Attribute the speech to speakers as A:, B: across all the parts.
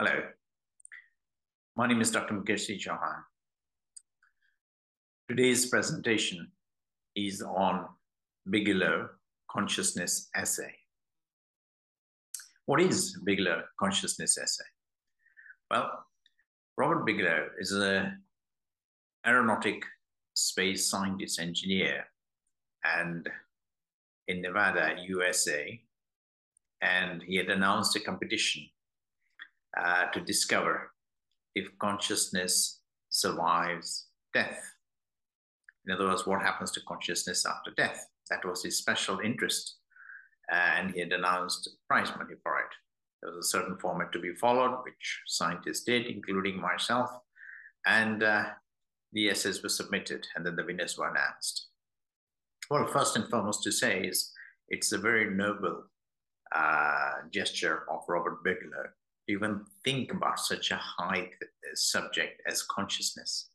A: Hello. My name is Dr. Mukesh C. Chauhan. Today's presentation is on Bigelow Consciousness Essay. What is Bigelow Consciousness Essay? Well, Robert Bigelow is an aeronautic space scientist engineer and in Nevada, USA, and he had announced a competition uh, to discover if consciousness survives death. In other words, what happens to consciousness after death? That was his special interest. And he had announced prize money for it. There was a certain format to be followed, which scientists did, including myself. And uh, the essays were submitted, and then the winners were announced. Well, first and foremost to say is it's a very noble uh, gesture of Robert Bigelow even think about such a high uh, subject as consciousness.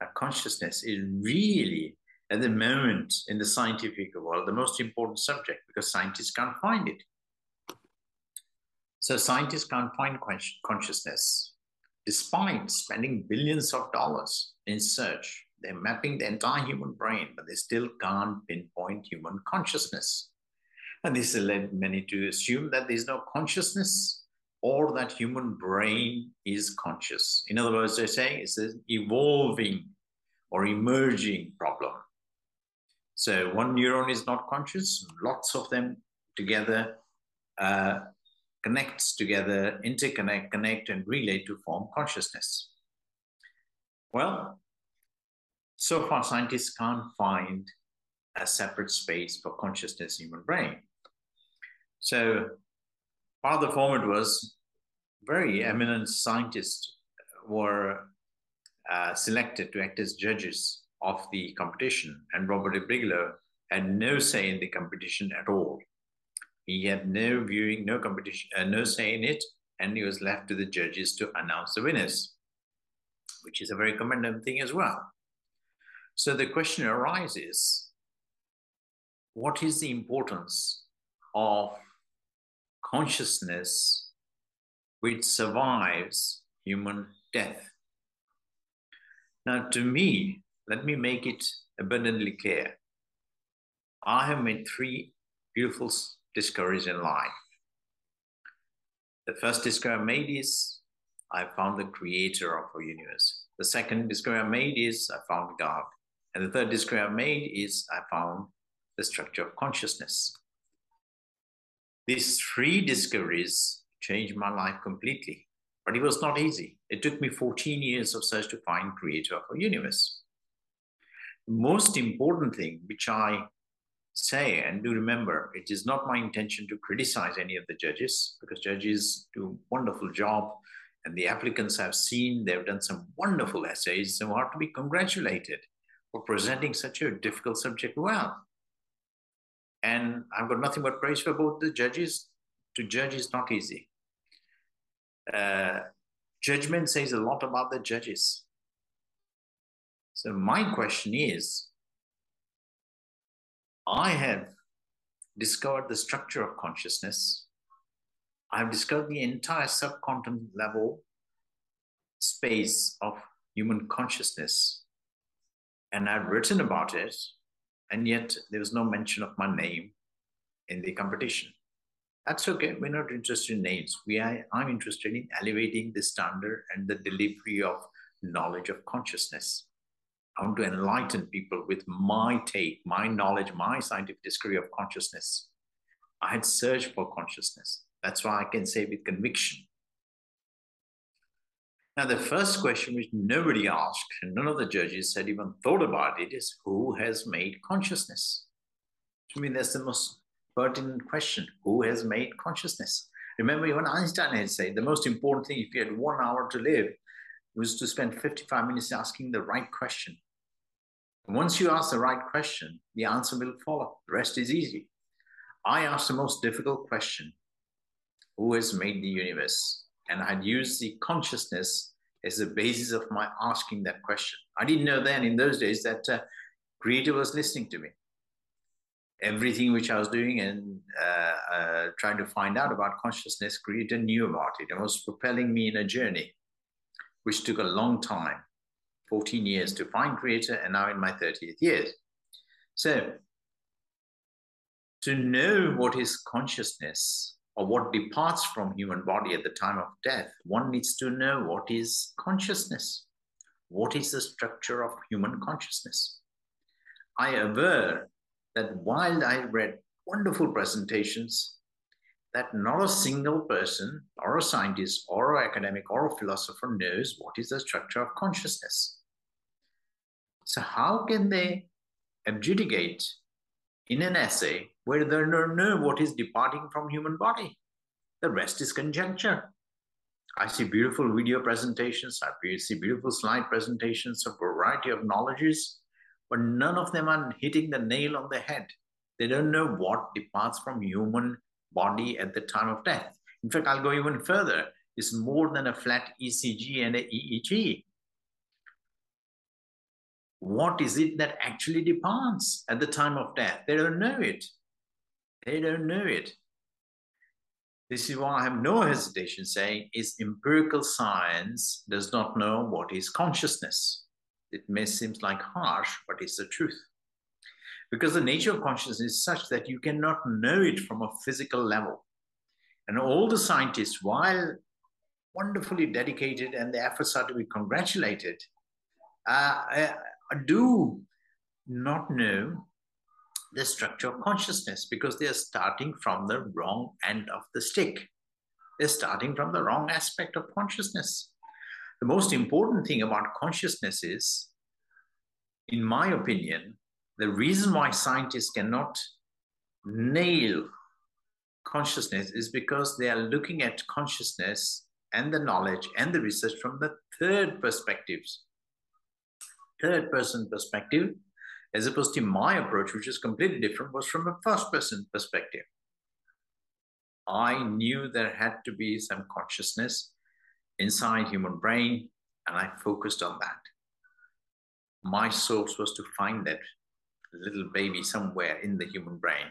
A: Now, consciousness is really, at the moment in the scientific world, the most important subject because scientists can't find it. So, scientists can't find consciousness despite spending billions of dollars in search. They're mapping the entire human brain, but they still can't pinpoint human consciousness. And this has led many to assume that there's no consciousness or that human brain is conscious. In other words, they're saying it's an evolving or emerging problem. So one neuron is not conscious, lots of them together uh, connects together, interconnect, connect, and relate to form consciousness. Well, so far scientists can't find a separate space for consciousness in human brain. So part of the format was very eminent scientists were uh, selected to act as judges of the competition, and Robert Bigelow had no say in the competition at all. He had no viewing, no competition, uh, no say in it, and he was left to the judges to announce the winners, which is a very commendable thing as well. So the question arises what is the importance of consciousness which survives human death. Now, to me, let me make it abundantly clear. I have made three beautiful discoveries in life. The first discovery I made is I found the creator of our universe. The second discovery I made is I found God. And the third discovery I made is I found the structure of consciousness. These three discoveries changed my life completely. But it was not easy. It took me 14 years of search to find creator of a universe. The most important thing, which I say and do remember, it is not my intention to criticize any of the judges because judges do wonderful job and the applicants have seen they've done some wonderful essays and are to be congratulated for presenting such a difficult subject well. And I've got nothing but praise for both the judges. To judge is not easy uh, judgment says a lot about the judges. So, my question is I have discovered the structure of consciousness, I've discovered the entire subquantum level space of human consciousness, and I've written about it, and yet there was no mention of my name in the competition. That's okay. We're not interested in names. We are, I'm interested in elevating the standard and the delivery of knowledge of consciousness. I want to enlighten people with my take, my knowledge, my scientific discovery of consciousness. I had searched for consciousness. That's why I can say with conviction. Now, the first question which nobody asked, and none of the judges had even thought about it, is who has made consciousness? To me, that's the most pertinent question who has made consciousness? Remember, even Einstein had said the most important thing if you had one hour to live was to spend 55 minutes asking the right question. once you ask the right question, the answer will follow. The rest is easy. I asked the most difficult question Who has made the universe? And I had used the consciousness as the basis of my asking that question. I didn't know then in those days that uh, Creator was listening to me. Everything which I was doing and uh, uh, trying to find out about consciousness, creator knew about it and was propelling me in a journey, which took a long time 14 years to find creator, and now in my 30th years. So, to know what is consciousness or what departs from human body at the time of death, one needs to know what is consciousness. What is the structure of human consciousness? I aver that while I read wonderful presentations, that not a single person or a scientist or an academic or a philosopher knows what is the structure of consciousness. So how can they adjudicate in an essay where they don't know what is departing from human body? The rest is conjecture. I see beautiful video presentations, I see beautiful slide presentations of a variety of knowledges, but none of them are hitting the nail on the head. They don't know what departs from human body at the time of death. In fact, I'll go even further. It's more than a flat ECG and a EEG. What is it that actually departs at the time of death? They don't know it. They don't know it. This is why I have no hesitation saying is empirical science does not know what is consciousness. It may seem like harsh, but it's the truth. Because the nature of consciousness is such that you cannot know it from a physical level. And all the scientists, while wonderfully dedicated and the efforts are to be congratulated, uh, uh do not know the structure of consciousness because they are starting from the wrong end of the stick. They're starting from the wrong aspect of consciousness. The most important thing about consciousness is, in my opinion, the reason why scientists cannot nail consciousness is because they are looking at consciousness and the knowledge and the research from the third perspectives, third person perspective, as opposed to my approach, which is completely different, was from a first person perspective. I knew there had to be some consciousness inside human brain, and I focused on that. My source was to find that little baby somewhere in the human brain.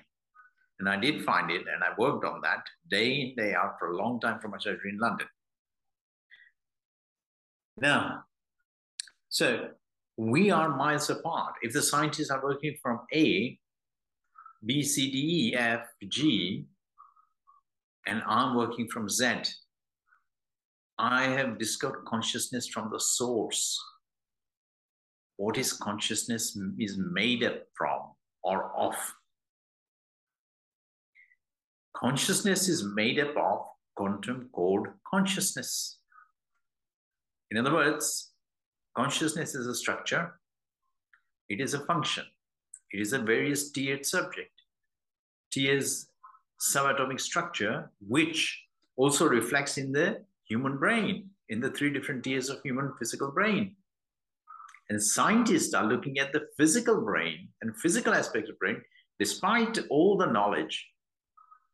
A: And I did find it, and I worked on that day in, day out for a long time for my surgery in London. Now, so we are miles apart. If the scientists are working from A, B, C, D, E, F, G, and I'm working from Z, I have discovered consciousness from the source. What is consciousness is made up from or of. Consciousness is made up of quantum code consciousness. In other words, consciousness is a structure, it is a function, it is a various tiered subject. Tiers subatomic structure, which also reflects in the human brain, in the three different tiers of human physical brain. And scientists are looking at the physical brain and physical aspects of brain, despite all the knowledge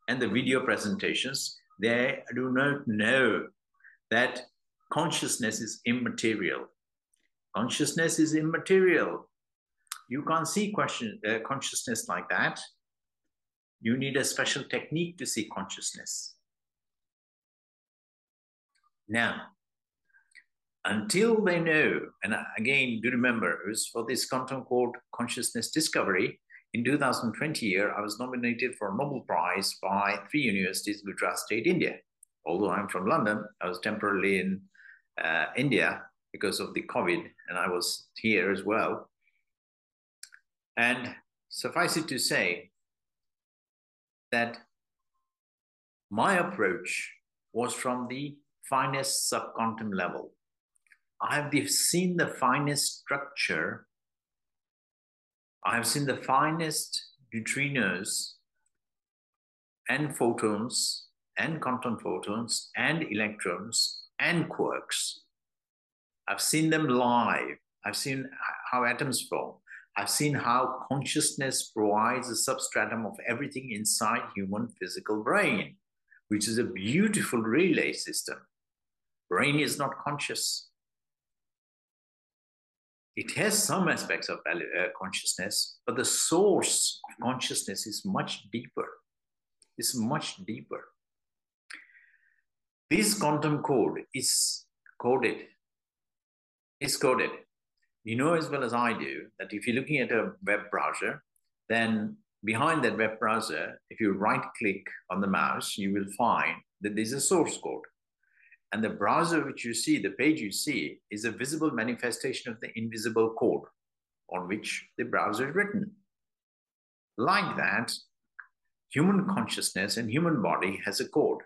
A: and the video presentations, they do not know that consciousness is immaterial. Consciousness is immaterial. You can't see question, uh, consciousness like that. You need a special technique to see consciousness. Now, until they know, and again, do remember, it was for this quantum code consciousness discovery in 2020 year, I was nominated for a Nobel Prize by three universities, in Gujarat State, India. Although I'm from London, I was temporarily in uh, India because of the COVID, and I was here as well. And suffice it to say that my approach was from the finest subquantum level. I have seen the finest structure. I have seen the finest neutrinos and photons and quantum photons and electrons and quarks. I've seen them live. I've seen how atoms form. I've seen how consciousness provides a substratum of everything inside human physical brain, which is a beautiful relay system brain is not conscious. it has some aspects of value, uh, consciousness, but the source of consciousness is much deeper. It's much deeper. This quantum code is coded. Is coded. You know as well as I do that if you're looking at a web browser, then behind that web browser, if you right click on the mouse, you will find that there's a source code. And the browser which you see, the page you see, is a visible manifestation of the invisible code on which the browser is written. Like that, human consciousness and human body has a code.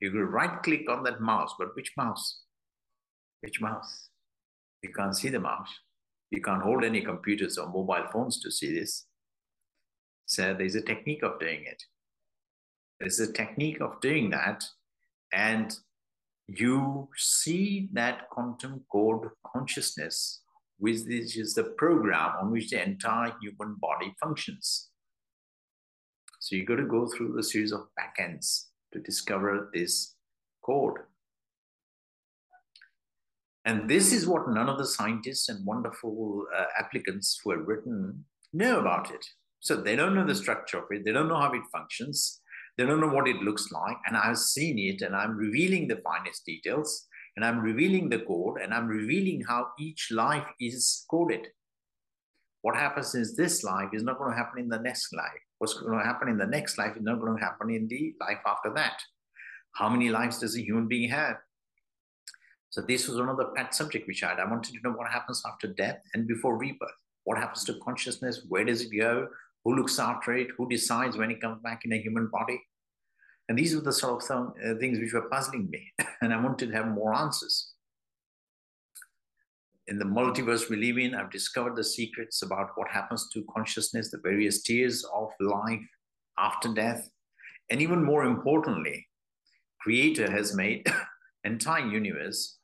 A: You will right click on that mouse, but which mouse? Which mouse? You can't see the mouse. You can't hold any computers or mobile phones to see this. So there's a technique of doing it. There's a technique of doing that. And you see that quantum code consciousness, which is the program on which the entire human body functions. So you got to go through a series of backends to discover this code. And this is what none of the scientists and wonderful uh, applicants who have written know about it. So they don't know the structure of it, they don't know how it functions, they don't know what it looks like. And I've seen it and I'm revealing the finest details and I'm revealing the code and I'm revealing how each life is coded. What happens in this life is not going to happen in the next life. What's going to happen in the next life is not going to happen in the life after that. How many lives does a human being have? So this was another pet subject which I had. I wanted to know what happens after death and before rebirth. What happens to consciousness? Where does it go? Who looks after it? Who decides when it comes back in a human body? And these were the sort of uh, things which were puzzling me, and I wanted to have more answers. In the multiverse we live in, I've discovered the secrets about what happens to consciousness, the various tiers of life after death, and even more importantly, Creator has made entire universe